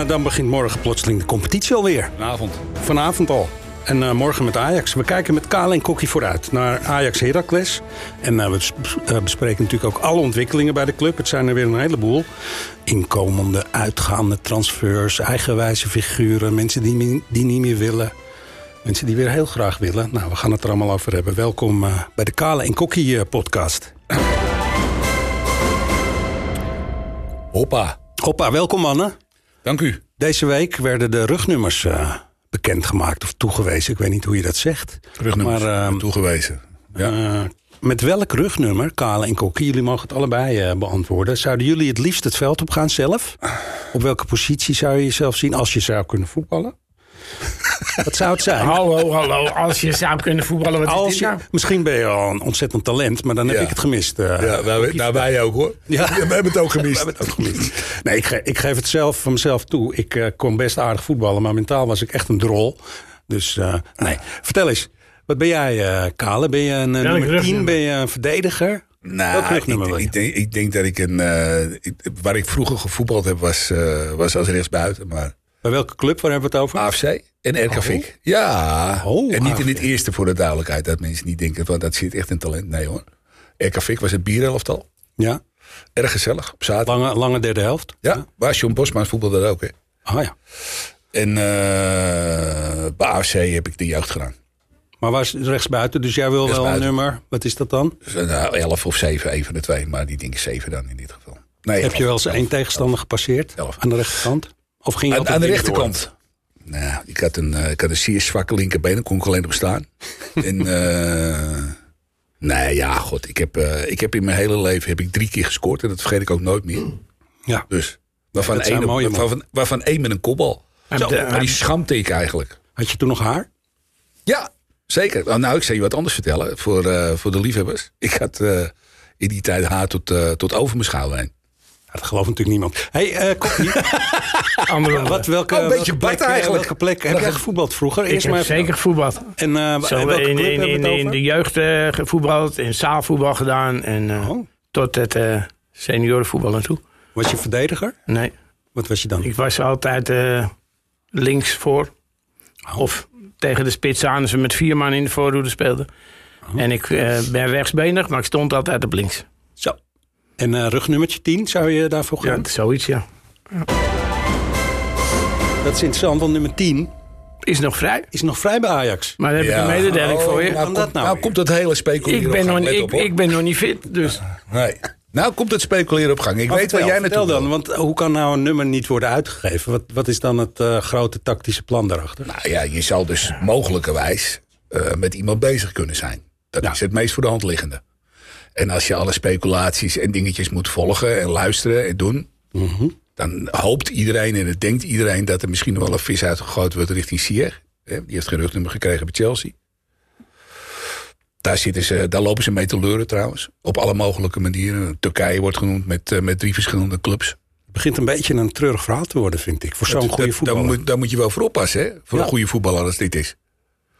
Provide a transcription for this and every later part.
eh, dan begint morgen plotseling de competitie alweer. Vanavond. Vanavond al. En eh, morgen met Ajax. We kijken met Kale en Kokkie vooruit naar Ajax Heracles. En eh, we bes- bespreken natuurlijk ook alle ontwikkelingen bij de club. Het zijn er weer een heleboel. Inkomende, uitgaande transfers, eigenwijze figuren, mensen die, die niet meer willen. Mensen die weer heel graag willen. Nou, we gaan het er allemaal over hebben. Welkom bij de Kale en Kokkie podcast. Hoppa. Hoppa, welkom mannen. Dank u. Deze week werden de rugnummers eh, bekendgemaakt of toegewezen. Ik weet niet hoe je dat zegt. Rugnummers Maar, ehm, toegewezen. Ja. Eh, met welk rugnummer, Kale en Kokkie, jullie mogen het allebei eh, beantwoorden. Zouden jullie het liefst het veld op gaan zelf? Op welke positie zou je jezelf zien als je zou kunnen voetballen? Wat zou het zijn? Hallo, hallo. Als je zou kunnen voetballen, wat Als je, nou? misschien ben je al een ontzettend talent, maar dan heb Ja. ik het gemist. eh. ja wij, nou, wij ook hoor. Ja. we hebben het ook We gemist. hebben het ook gemist. Nee, ik, ge- ik geef het zelf van mezelf toe. Ik eh, kon best aardig voetballen, maar mentaal was ik echt een drol. Dus eh, nee. Vertel eens, wat ben jij, eh, Kale? Ben je een nummer 10? rugnummer? Ben je een verdediger? Nou, ik, ik, denk, ik denk dat ik een... eh, ik- waar ik vroeger gevoetbald heb, was, eh, was als rechtsbuiten. Maar Bij welke club? Waar hebben we het over? AFC en RK Vik. Ja. Oh, en niet in het eerste voor de duidelijkheid. Dat mensen niet denken, van dat zit echt een talent. Nee hoor. RK was het bierelftal. Ja, Erg gezellig. Op zaterdag. lange, lange derde helft. Ja, waar John Bosman voetbalde dat ook. Hè. Ah ja. En eh, bij AFC heb ik de jeugd gedaan. Maar was rechtsbuiten, dus jij wil wel een nummer. Wat is dat dan? Dus, nou, 11 of 7, een van de twee. Maar die denk ik 7 dan in dit geval. Nee, Heb je wel eens één tegenstander gepasseerd? Elf. Aan de rechterkant? Of ging je Aan, de rechterkant. Nou, ik had, een, eh, ik had een zeer zwakke linkerbeen. Daar kon ik alleen op staan. en, eh, nee, ja, god. Ik heb, eh, ik heb in mijn hele leven heb ik drie keer gescoord. En dat vergeet ik ook nooit meer. Ja. Dus, waarvan, zijn één, waarvan, waarvan één met een kopbal. En Zo, de- maar die schampte ik eigenlijk. Had je toen nog haar? Ja, zeker. Nou, Nou, ik zal je wat anders vertellen voor, voor de liefhebbers. Ik had in die tijd haar tot, tot over mijn schouder heen. Dat gelooft natuurlijk niemand. hey, eh andere wat, welke, Oh, een beetje welke plek, Bart eigenlijk. welke plek heb jij gevoetbald vroeger? Ik Eerst maar heb even- zeker gevoetbald. En eh, Zo, welke in, club in, hebben we in, het in over? de jeugd eh, gevoetbald, in zaalvoetbal gedaan en eh, Oh. tot het eh seniorenvoetbal aan toe. Was je verdediger? Nee, Wat was je dan? ik was altijd eh, links voor. Oh. Of tegen de spits aan als we met vier man in de voorhoede speelden. Oh. En ik eh, ben rechtsbenig, maar ik stond altijd op links. Zo. En eh, rugnummertje 10, zou je daarvoor Ja, gaan? zoiets, ja. Dat is interessant, want nummer 10 Is nog vrij. is nog vrij bij Ajax. Maar dan heb ik een mededeling Oh, voor je. Nou, Kan dat komt, nou nou komt dat hele speculeren Ik ben, nog, ik, op, ik ben nog niet fit, dus... Nee. Nou komt het speculeren op gang. Ik Maar weet waar jij naartoe vertel dan, wil. want hoe kan nou een nummer niet worden uitgegeven? Wat, wat is dan het eh, grote tactische plan daarachter? Nou ja, je zal dus mogelijkerwijs eh, met iemand bezig kunnen zijn. Dat Ja. is het meest voor de hand liggende. En als je alle speculaties en dingetjes moet volgen en luisteren en doen... Mhm. dan hoopt iedereen en het denkt iedereen... dat er misschien nog wel een vis uitgegooid wordt richting Sier. Die heeft geen rugnummer gekregen bij Chelsea. Daar, zitten ze, daar lopen ze mee te leuren trouwens. Op alle mogelijke manieren. Turkije wordt genoemd met, eh, met drie verschillende clubs. Het begint een beetje een treurig verhaal te worden, vind ik. Voor zo'n goede dat- voetballer. Daar moet, daar moet je wel voor oppassen, hè? Voor Ja. een goede voetballer als dit is.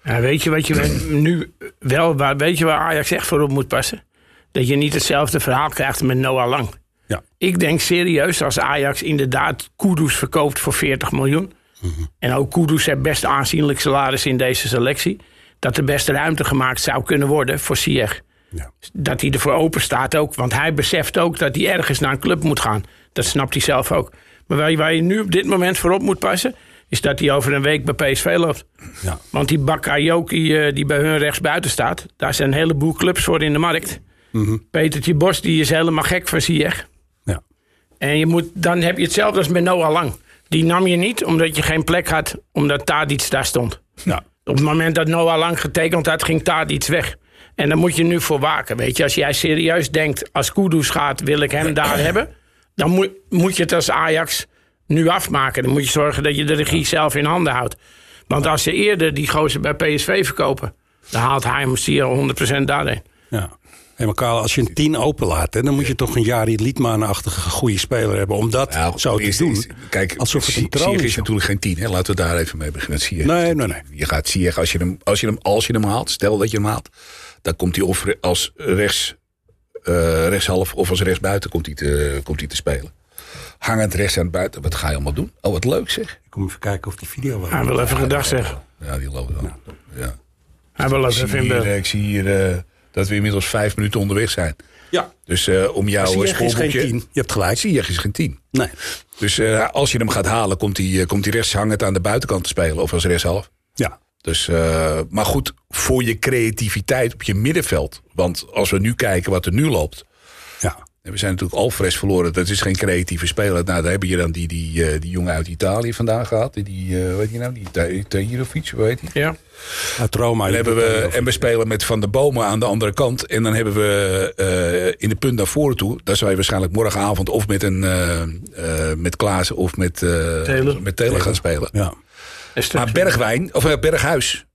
Ja, weet je wat je nu wel, waar, weet je waar Ajax echt voor op moet passen? Dat je niet hetzelfde verhaal krijgt met Noah Lang. Ja. Ik denk serieus, als Ajax inderdaad Kudus verkoopt voor 40 miljoen. En ook Kudus heeft best aanzienlijk salaris in deze selectie. Dat er best ruimte gemaakt zou kunnen worden voor Ziyech. Ja. Dat hij ervoor open staat ook. Want hij beseft ook dat hij ergens naar een club moet gaan. Dat snapt hij zelf ook. Maar waar je, waar je nu op dit moment voor op moet passen... is dat hij over een week bij PSV loopt. Ja. Want die Bakayoko eh, die bij hun rechtsbuiten staat... daar zijn een heleboel clubs voor in de markt. Petertje Bos die is helemaal gek van Ziyech. Ja. En je moet, dan heb je hetzelfde als met Noah Lang. Die nam je niet omdat je geen plek had... omdat Tadic daar stond. Ja. Op het moment dat Noah Lang getekend had, ging Tadic weg. En daar moet je nu voor waken. Weet je, als jij serieus denkt, als Kudus gaat, wil ik hem daar hebben. Dan moet, moet je het als Ajax nu afmaken. Dan moet je zorgen dat je de regie zelf in handen houdt. Want als ze eerder die gozer bij PSV verkopen, dan haalt hij hem hier 100% daarheen. Ja. Hey, maar Karel, als je een 10 openlaat, hè, dan moet je toch een Jari Liedman-achtige goede speler hebben om dat Nou, zo te doen. is- kijk, alsof het een troon is natuurlijk geen tien. Hè? Laten we daar even mee beginnen. Ziyech Nee, nee, tien. Je gaat Ziyech, als je, hem, als, je hem, als je hem haalt, stel dat je hem haalt... dan komt hij of als rechts, eh, rechtshalf of als rechtsbuiten komt hij te, komt hij te spelen. Hangend rechts aan het buiten. Wat ga je allemaal doen? Oh, wat leuk zeg. Ik kom even kijken of die video wel. Hij wil even gedag zeggen. Ja, die loopt wel. Ja. Hij wil Ik, even eh, ik zie hier eh, dat we inmiddels vijf minuten onderweg zijn. Ja. Dus eh, om jouw Ziyech is geen spoorboekje... 10. Je hebt gelijk. Ziyech is geen tien. Nee. Dus eh, als je hem gaat halen, komt hij, eh, komt hij rechts hangend aan de buitenkant te spelen. Of als rechtshalf. Ja. Dus, eh, maar goed, voor je creativiteit op je middenveld. Want als we nu kijken wat er nu loopt. En we zijn natuurlijk Alvarez verloren. Dat is geen creatieve speler. Nou, daar heb je dan die, die, eh, die jongen uit Italië vandaag gehad. Die, eh, weet je nou, die Ta- Tahirovic, hoe heet die? Ja. Uit Roma. Dan hebben we, en we spelen met Van der Bomen aan de andere kant. En dan hebben we eh, in de punt naar voren toe. Daar zou je waarschijnlijk morgenavond of met, een, eh eh met Klaassen of met, eh Taylor. met Taylor gaan spelen. Ja. Maar Bergwijn, of Berghuis.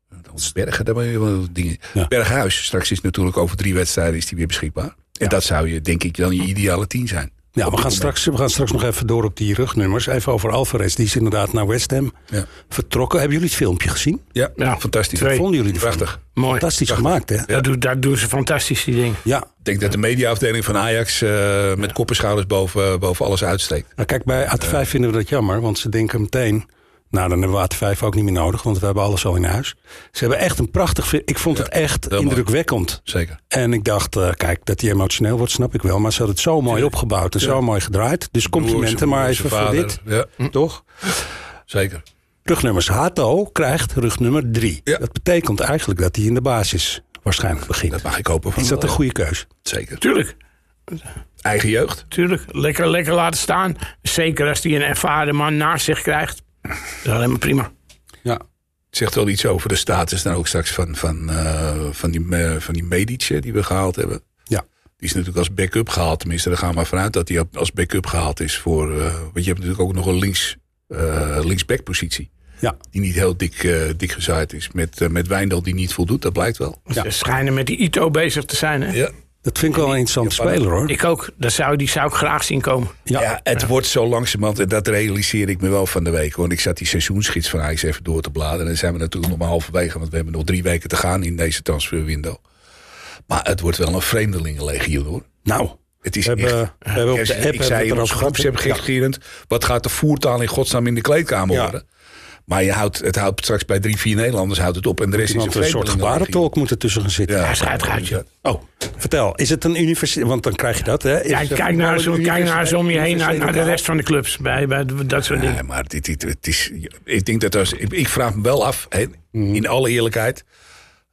Bergen, daar ben je wel dingen. Ja. Berghuis, straks is natuurlijk over drie wedstrijden is die weer beschikbaar. En dat zou je, denk ik, dan je ideale team zijn. Ja, we gaan, straks, we gaan straks nog even door op die rugnummers. Even over Alvarez. Die is inderdaad naar West Ham Ja, vertrokken. Hebben jullie het filmpje gezien? ja, Ja, fantastisch. twee. Ik Vonden jullie ervan? Prachtig. Mooi. Fantastisch gemaakt, hè? Dat, doen, dat doen ze fantastisch, die dingen. Ja. denk dat de mediaafdeling van Ajax eh, met kop en schouders boven, boven alles uitsteekt. Nou, kijk, bij AT5 vinden we dat jammer. Want ze denken meteen... Nou, dan hebben we AT5 ook niet meer nodig. Want we hebben alles al in huis. Ze hebben echt een prachtig... Ik vond Ja, het echt mooi. indrukwekkend. Zeker. En ik dacht, eh, kijk, dat hij emotioneel wordt, snap ik wel. Maar ze hadden het zo mooi opgebouwd en zo mooi gedraaid. Dus complimenten maar even voor dit. Ja, Toch? zeker. Rugnummers. Hato krijgt rugnummer 3. Ja. Dat betekent eigenlijk dat hij in de basis waarschijnlijk begint. Dat mag ik hopen van Is dat een goede keus? Zeker. Tuurlijk, Eigen jeugd. tuurlijk. Lekker, lekker laten staan. Zeker als hij een ervaren man naast zich krijgt. Dat is alleen maar prima. Ja. Het zegt wel iets over de status dan ook straks van, van, eh, van, die, eh, van die Medic eh, die we gehaald hebben. Ja. Die is natuurlijk als backup gehaald. Tenminste, daar gaan we maar vanuit dat hij als backup gehaald is. Voor, eh, want je hebt natuurlijk ook nog een links, eh linksback positie. Ja. Die niet heel dik, eh, dik gezaaid is. Met, met Wijndal die niet voldoet, dat blijkt wel. Ja. Ze schijnen met die Ito bezig te zijn. Hè? Ja. Dat vind ik wel een interessante speler hoor. Ik ook. Dat zou, die zou ik graag zien komen. Ja. Ja, het wordt zo langzamerhand, en dat realiseer ik me wel van de week. Want ik zat die seizoensgids van Ajax even door te bladeren. En dan zijn we natuurlijk nog maar halverwege, want we hebben nog drie weken te gaan in deze transferwindow. Maar het wordt wel een vreemdelingenlegioen hoor. Nou, Het is hebben, echt... we hebben op Ik de app hebben zei in ons wat gaat de voertaal in godsnaam in de kleedkamer Ja. worden? Maar je houdt, het houdt straks bij drie, vier Nederlanders houdt het op. En de rest is een een soort gebarentolk moet er tussen gaan zitten. Ja. Hij schijt gaatje. Oh, vertel. Is het een universiteit? Want dan krijg je dat, hè? Is Kijk, nou, zo, kijk nou eens om je heen naar, naar de rest van de clubs. Bij, bij dat soort dingen. Nee, maar dit, dit, het is, ik denk dat als, ik, ik vraag me wel af, hè, Mhm. in alle eerlijkheid.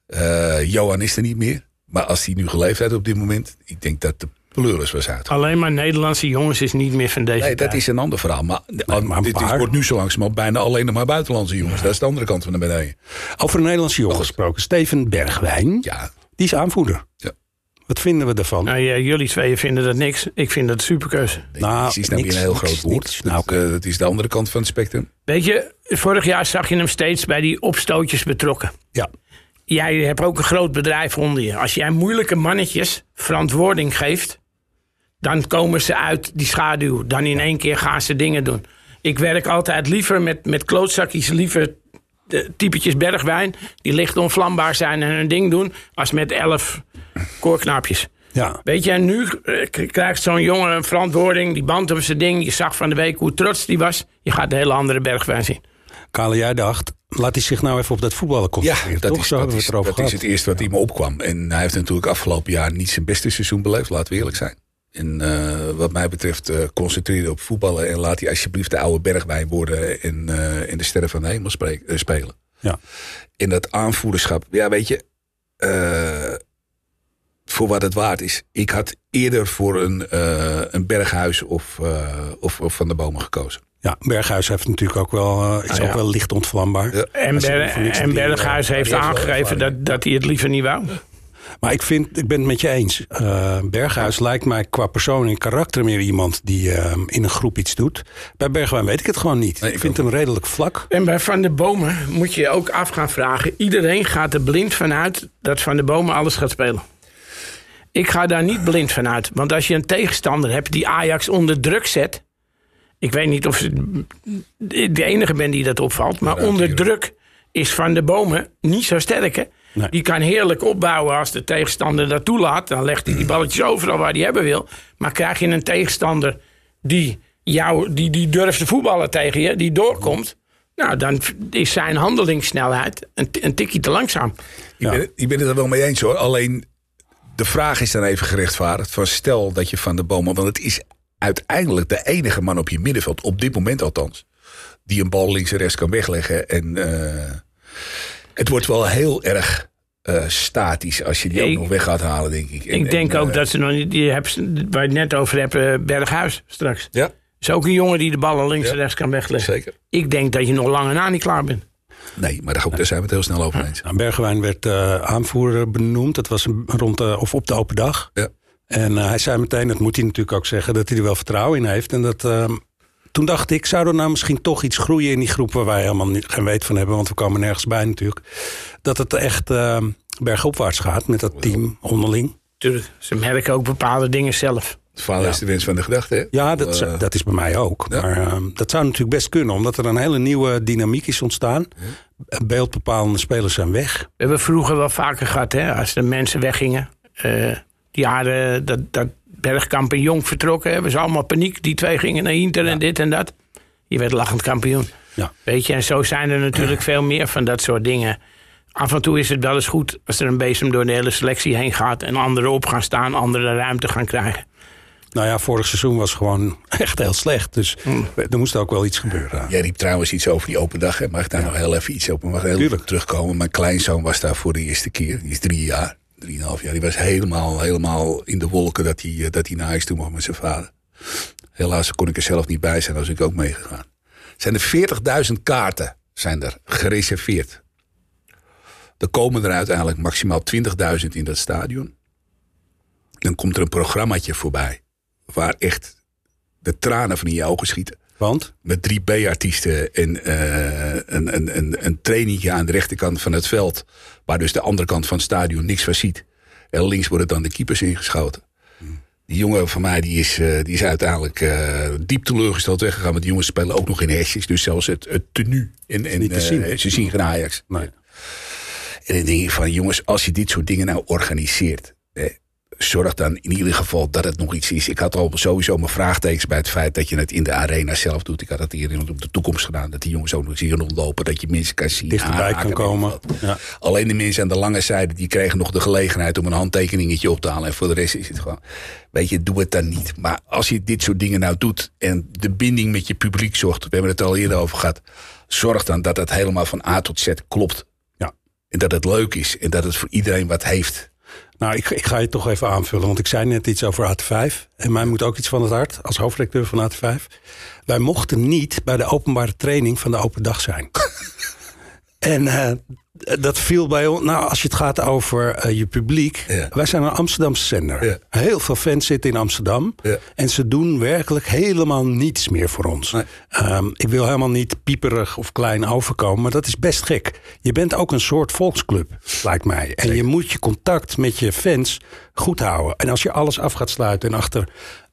eh, Johan is er niet meer. Maar als hij nu geleefd heeft op dit moment, ik denk dat de pleuris was uit. Alleen maar Nederlandse jongens is niet meer van deze Nee, dat tijd. is een ander verhaal. Maar, dit is, wordt nu zo langzamerhand bijna alleen nog maar buitenlandse jongens. Dat is de andere kant van de medaille. Over een Nederlandse jongen gesproken. Steven Bergwijn. Ja, Die is aanvoerder. Ja. Wat vinden we daarvan? Nou, ja, jullie tweeën vinden dat niks. Ik vind dat een superkeuze. Nou, niks is nou niks, weer een heel niks, groot woord. niks. Dat, Nou, eh, dat is de andere kant van het spectrum. Weet je, vorig jaar zag je hem steeds bij die opstootjes betrokken. Ja. Jij hebt ook een groot bedrijf onder je. Als jij moeilijke mannetjes verantwoording geeft, dan komen ze uit die schaduw. Dan in één keer gaan ze dingen doen. Ik werk altijd liever met, met klootzakjes, liever de typetjes bergwijn, die licht onvlambaar zijn en hun ding doen, als met elf koorknaapjes. Ja. Weet je, en nu eh, krijgt zo'n jongen een verantwoording, die band op zijn ding. Je zag van de week hoe trots die was. Je gaat een hele andere bergwijn zien. Kale, jij dacht, laat hij zich nou even op dat voetballen Ja, concentreren. dat, toch? is, Zo dat, is, dat is het eerste wat in me opkwam. En hij heeft natuurlijk afgelopen jaar niet zijn beste seizoen beleefd, laten we eerlijk zijn. En eh, wat mij betreft, eh concentreren op voetballen. En laat hij alsjeblieft de oude bergwijn worden en, eh, en de sterren van de hemel spreek- spelen. Ja. In dat aanvoerderschap, ja, weet je, voor wat het waard is. Ik had eerder voor een, eh, een berghuis of, eh, of, of van de bomen gekozen. Ja, Berghuis heeft natuurlijk ook wel, eh, is Ah, ook wel licht ontvlambaar. Ja. En, Ber- Berghuis heeft aangegeven dat, dat hij het liever niet wou. Maar ik, vind, ik ben het met je eens. Eh, Berghuis lijkt mij qua persoon en karakter meer iemand die in een groep iets doet. Bij Bergwijn weet ik het gewoon niet. Nee, ik vind ook hem redelijk vlak. En bij Van de Bomen moet je je ook af gaan vragen. Iedereen gaat er blind vanuit dat Van de Bomen alles gaat spelen. Ik ga daar niet blind van uit. Want als je een tegenstander hebt die Ajax onder druk zet. Ik weet niet of ze de enige ben die dat opvalt. Maar Ja, onder druk is Van de Bomen niet zo sterk. Hè? Nee. Die kan heerlijk opbouwen als de tegenstander dat toelaat. Dan legt hij die balletjes overal waar hij hebben wil. Maar krijg je een tegenstander die jou, die, die durft te voetballen tegen je, die doorkomt. Nou, dan is zijn handelingssnelheid een, een tikje te langzaam. Ik, ben, ik ben het er wel mee eens hoor. Alleen de vraag is dan even gerechtvaardigd. Van stel dat je van de bomen. Want het is uiteindelijk de enige man op je middenveld. Op dit moment althans. Die een bal links en rechts kan wegleggen. En uh, het wordt wel heel erg uh, statisch als je die ook nog weg gaat halen, denk ik. En, ik denk en, ook uh, dat ze nog niet. Die heb, waar je het net over hebt, Berghuis straks. Ja. Is ook een jongen die de ballen links Ja. en rechts kan wegleggen. Zeker. Ik denk dat je nog lang en na niet klaar bent. Nee, maar daar, daar zijn we het heel snel over eens. Nou, Bergwijn werd eh, aanvoerder benoemd. Dat was rond de, of op de open dag. Ja. En eh, hij zei meteen, dat moet hij natuurlijk ook zeggen, dat hij er wel vertrouwen in heeft. En dat, ehm, toen dacht ik, zou er nou misschien toch iets groeien in die groep waar wij helemaal niet, geen weet van hebben, want we komen nergens bij natuurlijk. Dat het echt ehm, bergopwaarts gaat met dat team onderling. Tuurlijk, ze merken ook bepaalde dingen zelf. Het verhaal is de wens van de gedachte. Hè? Ja, dat, is- Eh, dat is bij mij ook. ja. Maar ehm, dat zou natuurlijk best kunnen, omdat er een hele nieuwe dynamiek is ontstaan. Beeldbepalende spelers zijn weg. We hebben vroeger wel vaker gehad, hè, als de mensen weggingen. Eh, die jaren dat, dat Bergkamp en Jong vertrokken, hebben ze allemaal paniek. Die twee gingen naar Inter en dit en dat. Je werd lachend kampioen. Ja. Weet je, en zo zijn er natuurlijk veel meer van dat soort dingen. Af en toe is het wel eens goed als er een bezem door de hele selectie heen gaat... en anderen op gaan staan, anderen ruimte gaan krijgen. Nou ja, vorig seizoen was gewoon echt heel slecht. Dus Hmm. er moest ook wel iets gebeuren. Jij riep trouwens iets over die open dag. Hè? Mag ik daar nog heel even iets op? Mag heel Tuurlijk. terugkomen? Mijn kleinzoon was daar voor de eerste keer. Die is drie jaar, drieënhalf jaar. Die was helemaal, helemaal in de wolken dat hij, eh, dat hij naar huis toe mocht met zijn vader. Helaas kon ik er zelf niet bij zijn, als ik ook meegegaan. Zijn er 40.000 kaarten zijn er gereserveerd. Er komen er uiteindelijk maximaal 20.000 in dat stadion. Dan komt er een programmaatje voorbij. Waar echt de tranen van in je ogen schieten Want? met drie B-artiesten en eh, een, een, een, een trainingje aan de rechterkant van het veld. Waar dus de andere kant van het stadion niks van ziet. En links worden dan de keepers ingeschoten. Die jongen van mij die is, eh, die is uiteindelijk eh, diep teleurgesteld weggegaan. Want die jongens spelen ook nog in hesjes. Dus zelfs het, het tenue. En, en, niet te zien. ze zien geen Ajax. Nee. En dan denk van, jongens, als je dit soort dingen nou organiseert. Eh, zorg dan in ieder geval dat het nog iets is. Ik had al sowieso mijn vraagtekens bij het feit dat je het in de arena zelf doet. Ik had het hier in op de toekomst gedaan. Dat die jongens ook nog eens hier rondlopen. Dat je mensen kan zien. Dichterbij aanraken, kan komen. Ja. Alleen de mensen aan de lange zijde die kregen nog de gelegenheid om een handtekeningetje op te halen. En voor de rest is het gewoon. Weet je, doe het dan niet. Maar als je dit soort dingen nou doet en de binding met je publiek zorgt. We hebben het al eerder over gehad. Zorg dan dat het helemaal van A tot Z klopt. Ja. En dat het leuk is en dat het voor iedereen wat heeft. Nou, ik, ik ga je toch even aanvullen, want ik zei net iets over AT5. En mij moet ook iets van het hart, als hoofdredacteur van AT5. Wij mochten niet bij de openbare training van de open dag zijn. En eh, dat viel bij ons. Nou, als je het gaat over eh, je publiek. Ja. Wij zijn een Amsterdamse zender. Ja. Heel veel fans zitten in Amsterdam. Ja. En ze doen werkelijk helemaal niets meer voor ons. Nee. Ehm, ik wil helemaal niet pieperig of klein overkomen, maar dat is best gek. Je bent ook een soort volksclub, lijkt mij. En je moet je contact met je fans goed houden. En als je alles af gaat sluiten en achter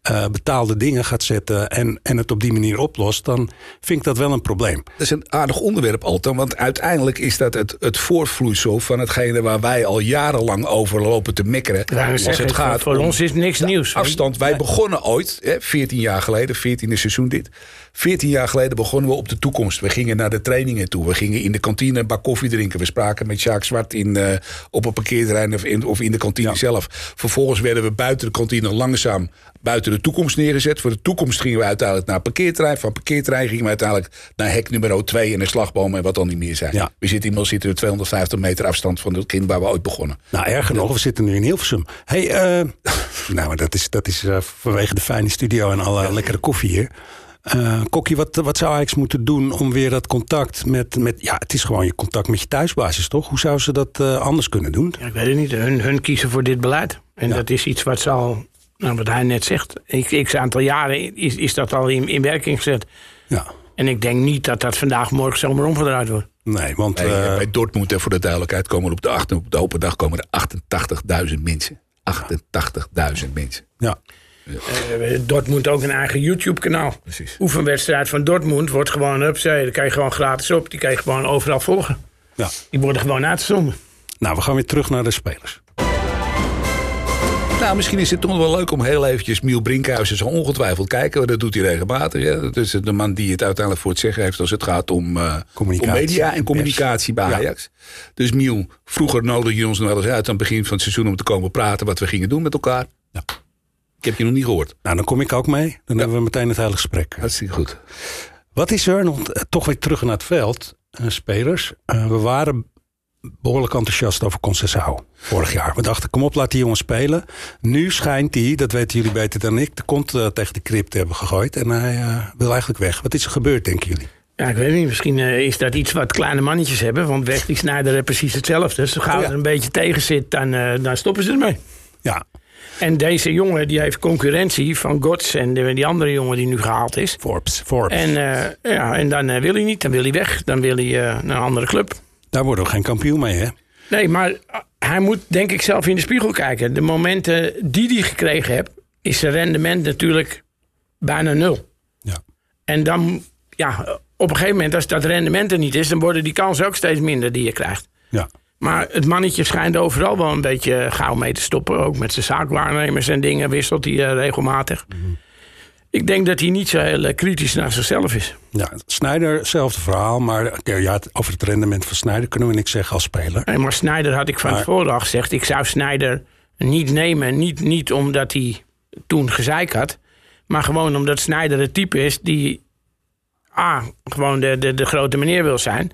eh, betaalde dingen gaat zetten en, en het op die manier oplost, dan vind ik dat wel een probleem. Dat is een aardig onderwerp, Alton. Want uiteindelijk is dat het, het voortvloeisel van hetgene waar wij al jarenlang over lopen te mekkeren. Ja, als zeg, het gaat voor om ons is niks nieuws. afstand. Wij begonnen ooit, hè, 14 jaar geleden, 14e seizoen dit. 14 jaar geleden begonnen we op de toekomst. We gingen naar de trainingen toe. We gingen in de kantine een bak koffie drinken. We spraken met Jacques Zwart in, eh, op een parkeerterrein of in, of in de kantine zelf. Vervolgens werden we buiten de kantine langzaam buiten de toekomst neergezet. Voor de toekomst gingen we uiteindelijk naar parkeerterrein. Van parkeerterrein gingen we uiteindelijk naar hek nummer 2 en de slagboom en wat dan niet meer zijn. Ja. We zitten inmiddels zitten we 250 meter afstand van het kind waar we ooit begonnen. Nou, erger nog, we zitten nu in Hilversum. hey, eh, nou, maar dat is, dat is eh, vanwege de fijne studio en alle lekkere koffie hier. Eh Kokkie, wat, wat zou Ajax moeten doen om weer dat contact met, met... Ja, het is gewoon je contact met je thuisbasis, toch? Hoe zou ze dat eh, anders kunnen doen? Ja, ik weet het niet. Hun, hun kiezen voor dit beleid. En Ja. dat is iets wat ze al, nou, wat hij net zegt, ik, x aantal jaren is, is dat al in, in werking gezet. Ja, En ik denk niet dat dat vandaag, morgen zomaar omgedraaid wordt. nee, want... Nee, eh, bij Dortmund, en voor de duidelijkheid, komen er op de, acht, op de open dag komen er 88.000 mensen. 88.000 mensen. ja. Eh, Dortmund ook een eigen YouTube-kanaal. Precies. Oefenwedstrijd van Dortmund wordt gewoon, upzij, daar kan je gewoon gratis op. Die kan je gewoon overal volgen. ja. Die worden gewoon uitgezonden. Nou, we gaan weer terug naar de spelers. Nou, misschien is het toch wel leuk om heel eventjes Miel Brinkhuizen zo ongetwijfeld kijken. Dat doet hij regelmatig. Ja. Dat is de man die het uiteindelijk voor het zeggen heeft als het gaat om, uh, om media en communicatie bij Ajax. Dus Miel, vroeger nodigde je ons nog wel eens uit aan het begin van het seizoen om te komen praten wat we gingen doen met elkaar. Ja. Ik heb je nog niet gehoord. Nou, dan kom ik ook mee. Dan hebben we meteen het hele gesprek. Hartstikke goed. Wat is er nog toch weer terug naar het veld, uh, spelers? Uh, we waren behoorlijk enthousiast over Concessao vorig jaar. We dachten, kom op, laat die jongen spelen. Nu schijnt hij, dat weten jullie beter dan ik... de kont uh, tegen de krip te hebben gegooid. En hij uh, wil eigenlijk weg. Wat is er gebeurd, denken jullie? Ja, ik weet niet. Misschien uh, is dat iets wat kleine mannetjes hebben. Want Snijder heeft precies hetzelfde. Dus gauw oh, ja. er een beetje tegen zit, dan, dan stoppen ze ermee. Ja. En deze jongen die heeft concurrentie van Gods en de, die andere jongen die nu gehaald is. Forbes. Forbes. En, ja, en dan wil hij niet, dan wil hij weg. Dan wil hij naar een andere club. Daar worden we geen kampioen mee, hè? Nee, maar hij moet denk ik zelf in de spiegel kijken. De momenten die hij gekregen heeft, is zijn rendement natuurlijk bijna nul. Ja. En dan, ja, op een gegeven moment, als dat rendement er niet is, dan worden die kansen ook steeds minder die je krijgt. Ja. Maar het mannetje schijnt overal wel een beetje gauw mee te stoppen. Ook met zijn zaakwaarnemers en dingen wisselt hij uh, regelmatig. Mm ik denk dat hij niet zo heel eh, kritisch naar zichzelf is. Ja, Snijder, hetzelfde verhaal. Maar ja, over het rendement van Snijder kunnen we niks zeggen als speler. Nee, maar Snijder had ik van maar... tevoren al gezegd. Ik zou Snijder niet nemen. Niet, niet omdat hij toen gezeik had. Maar gewoon omdat Snijder het type is die... A, gewoon de, de, de grote meneer wil zijn.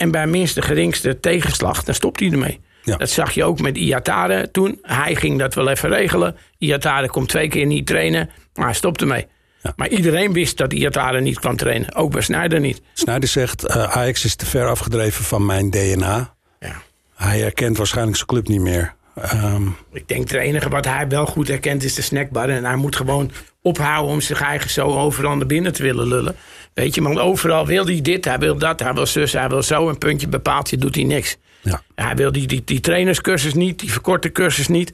En bij minste geringste tegenslag, dan stopt hij ermee. Ja. Dat zag je ook met Iatare toen. Hij ging dat wel even regelen. Iatare komt twee keer niet trainen. Maar hij stopte mee. Ja. Maar iedereen wist dat Iatare niet kwam trainen. Ook bij Snijder niet. Snijder zegt, uh, Ajax is te ver afgedreven van mijn DNA. Ja. Hij herkent waarschijnlijk zijn club niet meer. Um... Ik denk het enige wat hij wel goed herkent is de snackbar. En hij moet gewoon ophouden om zich eigen zo overal naar binnen te willen lullen. Weet je, want overal wil hij dit, hij wil dat, hij wil zus, hij wil zo. Een puntje bepaalt je, doet hij niks. Ja. Hij wil die, die, die trainerscursus niet, die verkorte cursus niet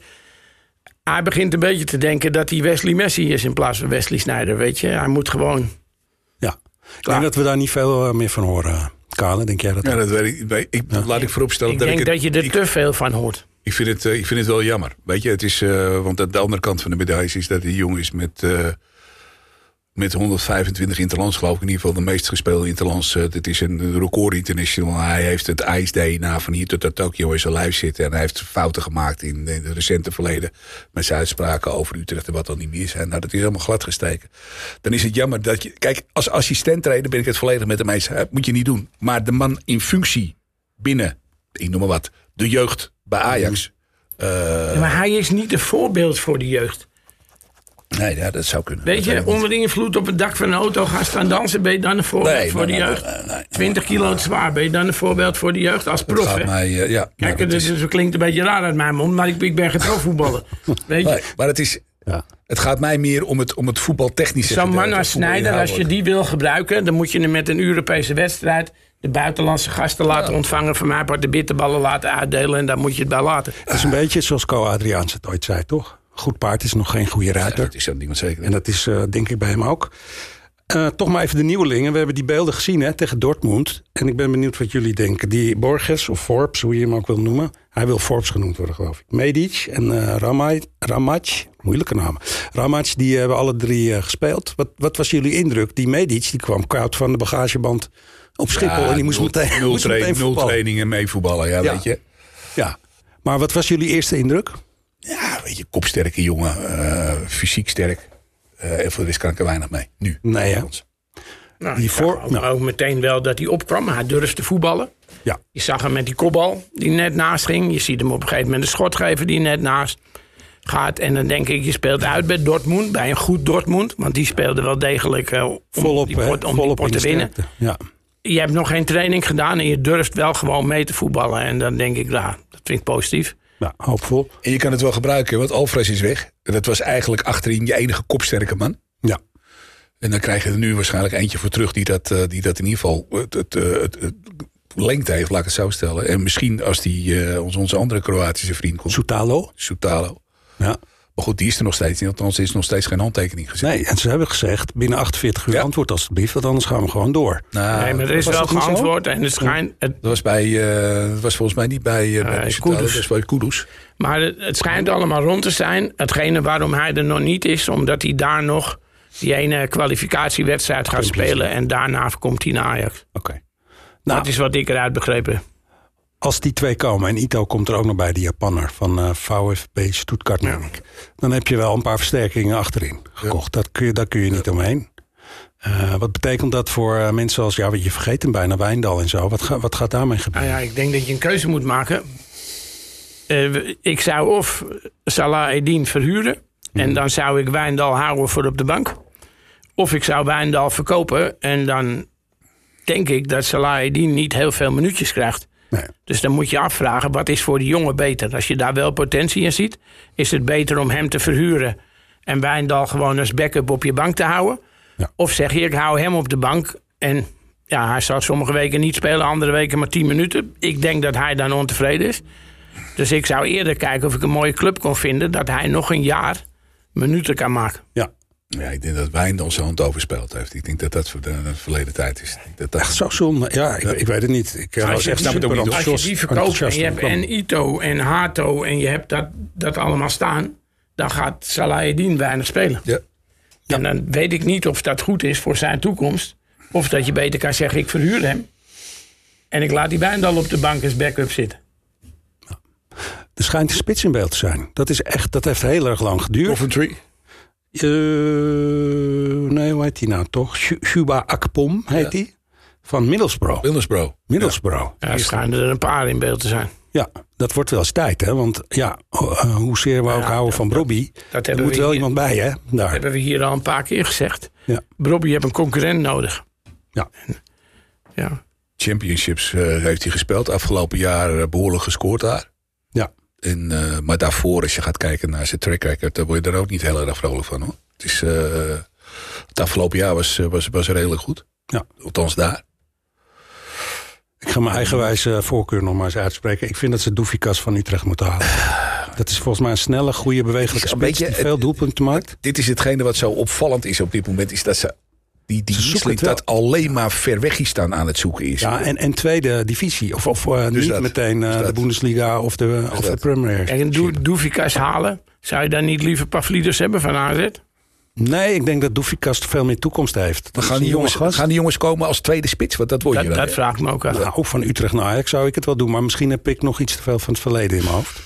hij begint een beetje te denken dat hij Wesley Messi is in plaats van Wesley Snyder. Weet je, hij moet gewoon. Ja, ik denk dat we daar niet veel eh, meer van horen. Kale, denk jij dat? Ja, dat weet ik. ik ja. Laat ik vooropstellen ik dat denk ik dat je er ik, te veel van hoort. Ik vind het, ik vind het wel jammer. Weet je, het is, uh, want aan de andere kant van de medaille is dat hij jong is met. Uh, met 125 interlands, geloof ik in ieder geval de meest gespeelde interlands. Uh, dit is een record international. Hij heeft het ijs-DNA van hier tot aan Tokio in zijn lijf zitten. En hij heeft fouten gemaakt in het recente verleden. Met zijn uitspraken over Utrecht en wat dan niet meer zijn. Nou, dat is helemaal glad gesteken. Dan is het jammer dat je... Kijk, als assistent trainer ben ik het volledig met hem eens. Dat moet je niet doen. Maar de man in functie binnen, ik noem maar wat, de jeugd bij Ajax... Ja, maar hij is niet een voorbeeld voor de jeugd. Nee, ja, dat zou kunnen. Weet je, onder invloed op het dak van een auto gaan staan dansen... ben je dan een voorbeeld nee, voor de jeugd? Nee, 20 kilo te zwaar, ben je dan een voorbeeld voor de jeugd als prof? Gaat mij, uh, ja, Kijk, het, is... klinkt een beetje raar uit mijn mond... maar ik, ik ben geen profvoetballer. Weet je? maar het is... Ja. Het gaat mij meer om het, om het voetbaltechnische Zo'n man als Snijder, als je die wil gebruiken... dan moet je hem met een Europese wedstrijd... de buitenlandse gasten laten ja. ontvangen... van mij part de bitterballen laten uitdelen... en daar moet je het bij laten. Het is een beetje zoals Co Adriaans het ooit zei, toch? Goed paard is nog geen goede ruiter. Ja, dat is dat ding zeker. En dat is uh, denk ik bij hem ook. Uh, toch maar even de nieuwelingen. We hebben die beelden gezien hè, tegen Dortmund. En ik ben benieuwd wat jullie denken. Die Borges of Forbes, hoe je hem ook wil noemen. Hij wil Forbes genoemd worden, geloof ik. Medic en uh, Ramaj, Ramac, moeilijke namen. Ramac, die hebben alle drie uh, gespeeld. Wat, wat was jullie indruk? Die Medic, die kwam koud van de bagageband op Schiphol. Ja, en die moest nul, meteen, nul, moest meteen nul trainingen mee voetballen, ja, Ja. weet je. Ja, maar wat was jullie eerste indruk? Ja, weet je, kopsterke jongen, uh, fysiek sterk. Uh, en voor de rest kan ik er weinig mee. Nu. Nee, hè? Nou, Die je voor- zag ook, nou. ook meteen wel dat hij opkwam. Hij durfde voetballen. Ja. Je zag hem met die kopbal die net naast ging. Je ziet hem op een gegeven moment een schot geven die net naast gaat. En dan denk ik, je speelt uit bij Dortmund. Bij een goed Dortmund. Want die speelde wel degelijk eh, om Volop, die pot, om die Volop pot de te winnen. Ja. Je hebt nog geen training gedaan en je durft wel gewoon mee te voetballen. En dan denk ik, nou, dat vind ik positief. Ja, hoopvol. En je kan het wel gebruiken, want Alvarez is weg. En dat was eigenlijk achterin je enige kopsterke man. Ja. En dan krijg je er nu waarschijnlijk eentje voor terug die dat, eh, die dat in ieder geval het, het, eh, het, het lengte heeft, laat ik het zo stellen. En misschien als die, eh, ons, onze andere Kroatische vriend komt, Soutalo. Soutalo. Ja. Maar goed, die is er nog steeds niet. Althans, er is nog steeds geen handtekening gezet. Nee, en ze hebben gezegd, binnen 48 uur Ja. antwoord alstublieft, want anders gaan we gewoon door. Nou, nee, maar er is wel geantwoord en het schijnt... Het, dat was, bij, eh, dat was volgens mij niet bij, eh bij de Kudus. dat was bij Kudus. Maar het, het schijnt allemaal rond te zijn. Hetgene waarom hij er nog niet is, omdat hij daar nog die ene kwalificatiewedstrijd gaat spelen. En daarna komt hij naar Ajax. Oké. Nou, dat is wat ik eruit begrepen. als die twee komen en Ito komt er ook nog bij, die Japanner van eh, VfB Stuttgart, ik. Dan heb je wel een paar versterkingen achterin gekocht. Dat kun je, daar kun je niet omheen. Eh, wat betekent dat voor eh, mensen als, ja, je vergeet hem bijna, Wijndal en zo. Wat, ga- wat gaat daarmee gebeuren? Nou ja, ik denk dat je een keuze moet maken. Eh, ik zou of Salah Eddin verhuren. En dan zou ik Wijndal houden voor op de bank. Of ik zou Wijndal verkopen. En dan denk ik dat Salah Eddin niet heel veel minuutjes krijgt. Nee. Dus dan moet je afvragen, wat is voor die jongen beter? Als je daar wel potentie in ziet, is het beter om hem te verhuren... en Wijndal gewoon als backup op je bank te houden? Ja. Of zeg je, ik hou hem op de bank en ja, hij zal sommige weken niet spelen, andere weken maar 10 minuten. Ik denk dat hij dan ontevreden is. Dus ik zou eerder kijken of ik een mooie club kon vinden... dat hij nog een jaar minuten kan maken. Ja, Ja, ik denk dat Wijndal zijn hand overspeeld heeft. Ik denk dat dat voor de, de verleden tijd is. Dat dat, echt zo zonde. Ja, ik, ik weet het niet. Ik eh, Als was je, echt die, super ook niet, als je die verkoopt en je hebt en Ito en Hato... en je hebt dat, dat allemaal staan... dan gaat Salahedin weinig spelen. ja. En dan weet ik niet of dat goed is voor zijn toekomst. Of dat je beter kan zeggen, ik verhuur hem. En ik laat die Wijndal op de bank als backup zitten. Er schijnt een spits in beeld te zijn. Dat, is echt, dat heeft heel erg lang geduurd. Coventry. Eh, nee, hoe heet die nou toch? Shu- Shuba Akpom heet die. Van Middlesbrough. Middlesbrough. Middlesbrough. Ja, er schijnen er een paar in beeld te zijn. Ja, dat wordt wel eens tijd, hè? Want ja, uh, hoezeer we ook houden van Brobby, er moet we wel hier- iemand bij, hè? Daar. hebben we hier al een paar keer gezegd. Ja. Bobby heeft een concurrent nodig. Ja. Ja. Championships eh, heeft hij gespeeld. Afgelopen jaar eh, behoorlijk gescoord daar. Ja. En, eh, maar daarvoor, als je gaat kijken naar zijn track record, dan word je er ook niet heel erg vrolijk van hoor. Het, is, eh, het afgelopen jaar was, eh, was, was redelijk goed. Ja. Althans daar. Ik ga mijn eigenwijze voorkeur nog maar eens uitspreken. Ik vind dat ze Doefikas van Utrecht moeten halen. Dat is volgens mij een snelle, goede, bewegelijke spits beetje- die veel doelpunten maakt. Dit is hetgene wat zo opvallend is op dit moment. Is dat ze die, die Riesling dat alleen maar ver weg is staan aan het zoeken is. Ja, en, en tweede divisie. Of, of eh, niet dat. meteen eh, Dus de. Bundesliga of de, of de. Premier. En Doe- Doefikas halen. Zou je dan niet liever Pavlidis hebben van AZ? Nee, ik denk dat Doefikas veel meer toekomst heeft. Dan gaan die, jonge jongens, gaan die jongens komen als tweede spits? Want dat word je Dat, dan. dat hè? vraag ik me ook af. Nou, van Utrecht naar Ajax zou ik het wel doen. Maar misschien heb ik nog iets te veel van het verleden in mijn hoofd.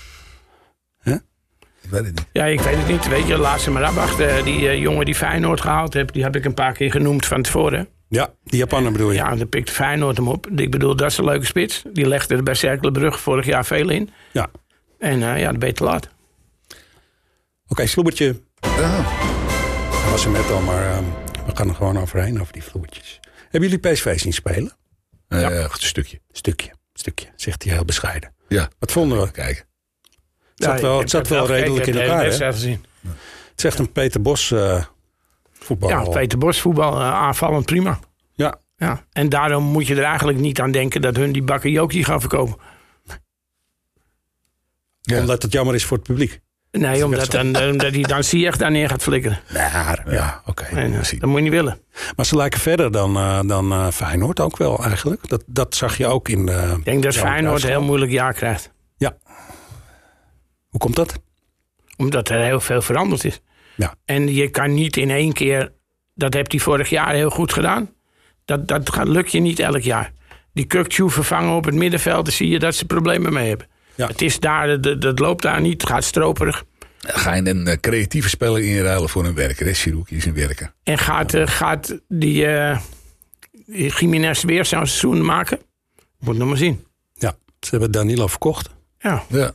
Ik weet het niet. Ja, ik weet het niet. Weet je, laat ze maar afwachten. Die eh, jongen die Feyenoord gehaald heeft, die heb ik een paar keer genoemd van tevoren. Ja, die Japaner bedoel je. Ja, dan pikt Feyenoord hem op. Ik bedoel, dat is een leuke spits. Die legde er bij Cerkelenbrug vorig jaar veel in. Ja. En eh, ja, dat ben je te laat. Oké, sloebertje. Ja. Dat was er net al, maar ehm, we gaan er gewoon overheen, over die vloertjes. Hebben jullie PSV zien spelen? Eh, een stukje. Stukje, stukje, zegt hij heel bescheiden. Ja. Wat vonden we? Kijken. Het zat wel, het zat wel redelijk in elkaar, hè? Het zegt een Peter Bos eh voetbal. Ja, Peter Bos voetbal eh, aanvallend prima. Ja, Ja. En daarom moet je er eigenlijk niet aan denken dat hun die bakkenjokie gaan verkopen. Ja. omdat het jammer is voor het publiek. Nee, omdat, dan, eh, omdat hij dan Ziyech daar neer gaat flikkeren. Ja, ja oké. En, eh, dat moet je niet willen. Maar ze lijken verder dan, eh, dan Feyenoord ook wel eigenlijk. Dat, dat zag je ook in. Ik denk dat Feyenoord een heel moeilijk jaar krijgt. Ja. Hoe komt dat? Omdat er heel veel veranderd is. Ja. En je kan niet in één keer... Dat heeft hij vorig jaar heel goed gedaan. Dat, dat gaat, lukt je niet elk jaar. Die Kukcu vervangen op het middenveld... dan zie je dat ze problemen mee hebben. Ja. Het is daar, dat, dat loopt daar niet. Het gaat stroperig. Ga je een eh, creatieve speler inruilen voor een werker? Hè? Is een werker. En gaat, eh, gaat die, die Jiménez weer zo'n seizoen maken? Moet nog maar zien. Ja, ze hebben Danilo verkocht. Ja. Ja.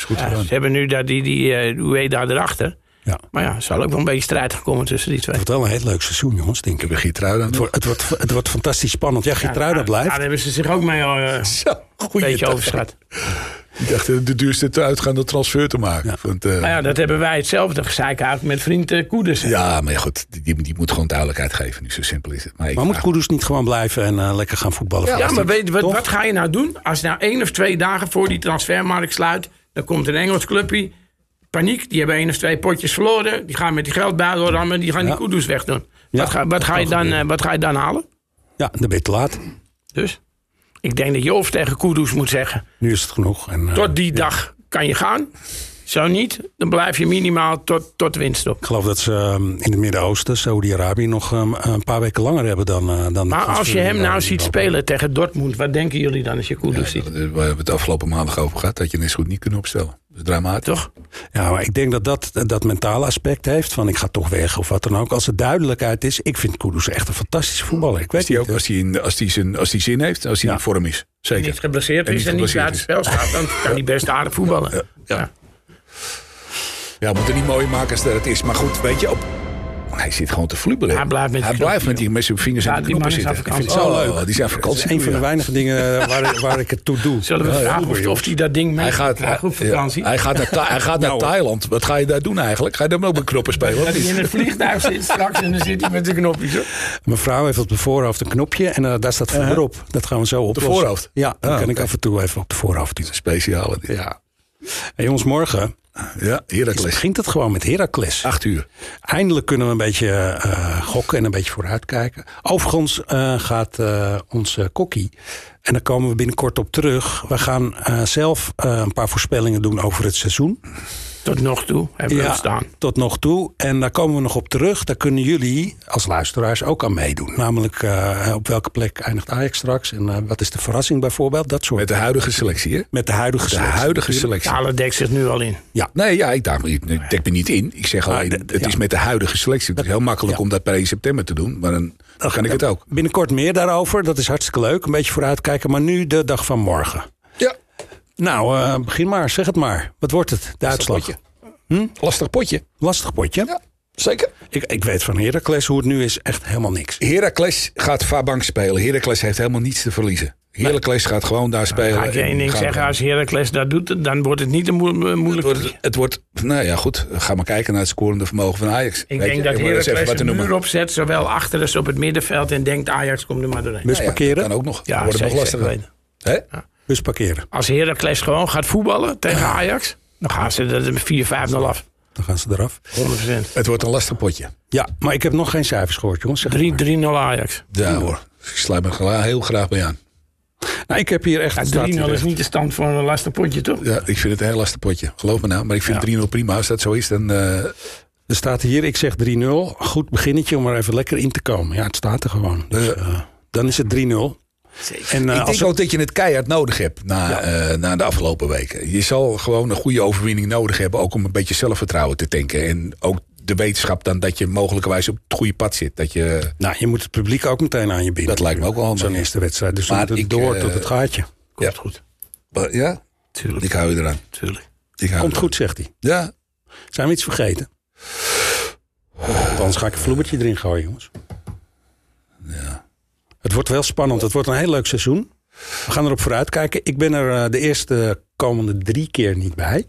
Is goed Ja, gedaan. ze hebben nu dat, die, die uh, Ueda erachter. Ja. Maar ja, er zal ook wel een beetje strijd gekomen tussen die twee. Het wordt wel een heel leuk seizoen, jongens, denk Ik. Het wordt, het, wordt, het wordt fantastisch spannend. Ja, Geertruida daar, blijft. Daar hebben ze zich ook mee eh, Zo, een beetje dag. overschat. Ik dacht eh, de duurste uitgaande transfer te maken. Ja. Want, eh, Nou ja, dat hebben wij hetzelfde gezeik eigenlijk met vriend uh, Koeders. ja, maar goed, die, die, moet gewoon duidelijkheid geven. Nu zo simpel is het. Maar, moet vraag- Kudus niet gewoon blijven en eh, lekker gaan voetballen? Ja, maar weet je, wat, wat ga je nou doen? Als nou één of twee dagen voor die transfermarkt sluit... dan komt een Engels clubje paniek. Die hebben één of twee potjes verloren. Die gaan met die geldbuidel rammen. Die gaan die kudo's wegdoen. Ja, wat, ga, wat, ga je dan, eh, wat ga je dan halen? Ja, dan ben je te laat. Dus ik denk dat je of tegen kudo's moet zeggen... Nu is het genoeg. En, eh, tot die dag kan je gaan. Zo niet, dan blijf je minimaal tot, tot winst op. Ik geloof dat ze ehm, in het Midden-Oosten, Saudi-Arabië, nog ehm, een paar weken langer hebben dan. eh, dan Maar als je hem nou ziet spelen. spelen tegen Dortmund... wat denken jullie dan als je kudo's Ja, ziet? we hebben het afgelopen maandag over gehad dat je net goed niet kunt opstellen. Dat is dramatisch. Toch? Ja, maar ik denk dat dat dat mentale aspect heeft. Van ik ga toch weg of wat dan ook. Als er duidelijkheid is. Ik vind Kudus echt een fantastische voetballer. Ik weet Als die, niet, ook, als, in, als, die zijn, als die zin heeft, als Ja. in vorm is. Zeker. Niet geblesseerd En is niet en niet geblesseerd buiten spel staat... dan kan hij best aardig voetballen. Ja. Ja, we moeten niet mooier maken als dat het is. Maar goed, weet je, op, hij zit gewoon te flubbelen. Hij blijft met hij die blijft met, die, met zijn vingers Ja, in de die knoppen zitten. Ik vind het zo leuk. Die zijn Dat vakantie. is een van de weinige dingen waar, waar ik het toe doe. Zullen we Ja, vragen of, of hij dat ding mee Hij gaat, krijgt op ja, vakantie? hij gaat naar, hij gaat naar Nou, Thailand. Wat ga je daar doen eigenlijk? Ga je dan ook met knoppen spelen? dat hij in het vliegtuig zit straks en dan zit hij met zijn knopjes. hoor. Mijn vrouw heeft op de voorhoofd een knopje en eh, daar staat verder op. Dat gaan we zo oplossen. voorhoofd? Ja, dan Ah, kan ik af en toe even op de voorhoofd doen. Speciale. Ja, Ja. Hey, jongens, morgen ja Heracles. begint het gewoon met Heracles. Acht uur. Eindelijk kunnen we een beetje eh, gokken en een beetje vooruitkijken. Overigens eh, gaat eh, onze kokkie, en daar komen we binnenkort op terug. We gaan zelf een paar voorspellingen doen over het seizoen. Tot nog toe hebben we het staan. tot nog toe. En daar komen we nog op terug. Daar kunnen jullie als luisteraars ook aan meedoen. Namelijk eh, op welke plek eindigt Ajax straks? En eh, wat is de verrassing bijvoorbeeld? Dat soort. Met de huidige selectie, hè? Met de huidige De selectie. huidige selectie. Kale dekt zich nu al in. Ja, Nee, ja, ik, daar, ik dek me niet in. Ik zeg alleen, het de- ja. is met de huidige selectie. Het is heel makkelijk Ja. om dat per 1 september te doen. Maar dan, dan kan ik het ook. binnenkort meer daarover. Dat is hartstikke leuk. Een beetje vooruitkijken. Maar nu de dag van morgen. Ja. Nou, eh, begin maar. Zeg het maar. Wat wordt het? De uitslag? potje. Lastig potje. Lastig potje. Ja, zeker. Ik, ik weet van Heracles hoe het nu is. Echt helemaal niks. Heracles gaat Fabank spelen. Heracles heeft helemaal niets te verliezen. Heracles gaat gewoon daar spelen. Ga ik je één ding zeggen, als Heracles dat doet, dan wordt het niet een moe- Het moeilijk. wordt, het wordt, nou ja, goed. Ga maar kijken naar het scorende vermogen van Ajax. Ik Weet denk je, dat Heracles wat te een noemen. muur opzet, zowel achter als op het middenveld. En denkt Ajax komt er maar doorheen. Nou ja, parkeren. dat kan ook nog. Ja, Ja, wordt het nog lastiger. Hè? Bus parkeren. Als Heracles gewoon gaat voetballen tegen Ajax, dan gaan ze er 4-5-0 af. Dan gaan ze eraf. 100%. Het wordt een lastig potje. Ja, maar ik heb nog geen cijfers gehoord, jongens. Zeg het 3-0 maar. Ajax. Ja hoor. Ik sluit me heel graag bij aan. Nou, ik heb hier echt... Ja, het staat 3-0 hier is niet de stand voor een lastig potje, toch? Ja, ik vind het een heel lastig potje. Geloof me nou. Maar ik vind Ja. 3-0 prima. Als dat zo is, dan... eh, Er staat hier, ik zeg 3-0. Goed beginnetje om er even lekker in te komen. Ja, het staat er gewoon. Dus, eh, dan is het 3-0. En, eh, ik als denk ook dat je het keihard nodig hebt na, eh, na de afgelopen weken. Je zal gewoon een goede overwinning nodig hebben. Ook om een beetje zelfvertrouwen te tanken. En ook de wetenschap dan dat je mogelijkerwijs op het goede pad zit. Dat je, Nou, je moet het publiek ook meteen aan je binden. Dat lijkt me ook wel handig, Zo'n eerste wedstrijd. Dus we Maar moeten ik, door eh, tot het gaatje. Komt Ja. goed. Maar ja, Tuurlijk. ik hou je eraan. Tuurlijk. Ik hou Komt goed, zegt hij. Ja, Zijn we iets vergeten? Anders ga ik een vloebertje erin gooien, jongens. ja. Het wordt wel spannend. Het wordt een heel leuk seizoen. We gaan erop vooruitkijken. Ik ben er eh, de eerste komende drie keer niet bij.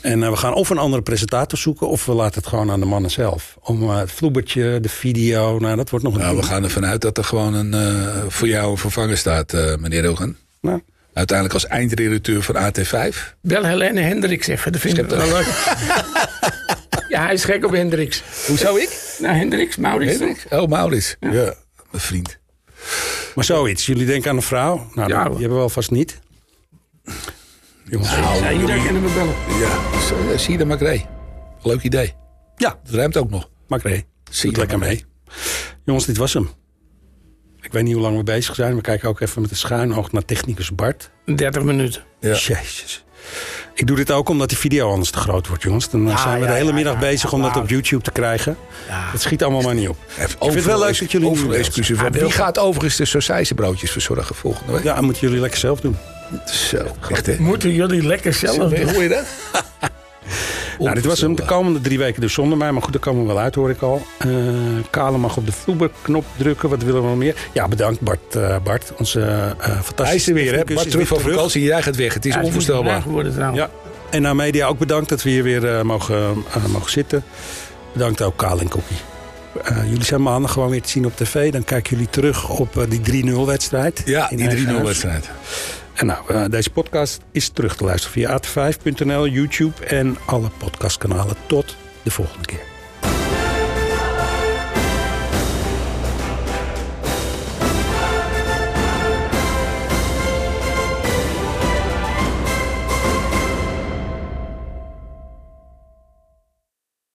En eh, we gaan of een andere presentator zoeken... of we laten het gewoon aan de mannen zelf. Om eh, het vloebertje, de video... Nou, dat wordt nog een Nou, we gaan ervan uit dat er gewoon een, eh, voor jou een vervanger staat, eh, meneer Rogan. Nou, Uiteindelijk als eindredacteur van AT5. Bel Helene Hendricks even, dat vind ik wel leuk. ja, hij is gek op Hendricks. Hoezo ik? Nou, Hendricks, Maurits. Oh, Maurits. Ja. mijn vriend. Maar zoiets. Jullie denken aan een vrouw? Nou, Ja, die hebben we alvast niet. Jongens. Ja, iedereen kunnen we bellen. Ja, zo, eh, zie je de Macree. Leuk idee. Ja, Het ruimt ook nog. Macree. Zie je lekker mee. Jongens, dit was hem. Ik weet niet hoe lang we bezig zijn. We kijken ook even met een schuin oog naar technicus Bart. 30 minuten. Ja. Jezus. Ik doe dit ook omdat die video anders te groot wordt, jongens. Dan eh, zijn we ja, de hele ja, middag ja, bezig ja, om dat op YouTube te krijgen. Het schiet allemaal maar niet op. Even vind het wel leuk dat jullie overal exclusief. Hij wil- Wie gaat overigens de sausijzenbroodjes verzorgen volgende week? Ja, dat moeten jullie lekker zelf doen. Zo, echt hè? Moeten jullie lekker zelf doen. Hoor je dat? Nou, dit was hem. De komende drie weken dus zonder mij. Maar goed, daar komen we wel uit, hoor ik al. Eh Kale mag op de vloeberknop drukken. Wat willen we nog meer? Ja, bedankt Bart. eh, Bart onze eh fantastische Hij is er weer, hè? is terug van vakantie. Jij gaat weg. Het is onvoorstelbaar. geworden. Ja. En naar media ook bedankt dat we hier weer mogen, mogen zitten. Bedankt ook Kaal en Kokkie. Eh, jullie zijn maandag gewoon weer te zien op tv. Dan kijken jullie terug op die 3-0 wedstrijd. Ja, In die eigen 3-0 huis. wedstrijd. En nou, eh, deze podcast is terug te luisteren via at5.nl, YouTube en alle podcastkanalen. Tot de volgende keer.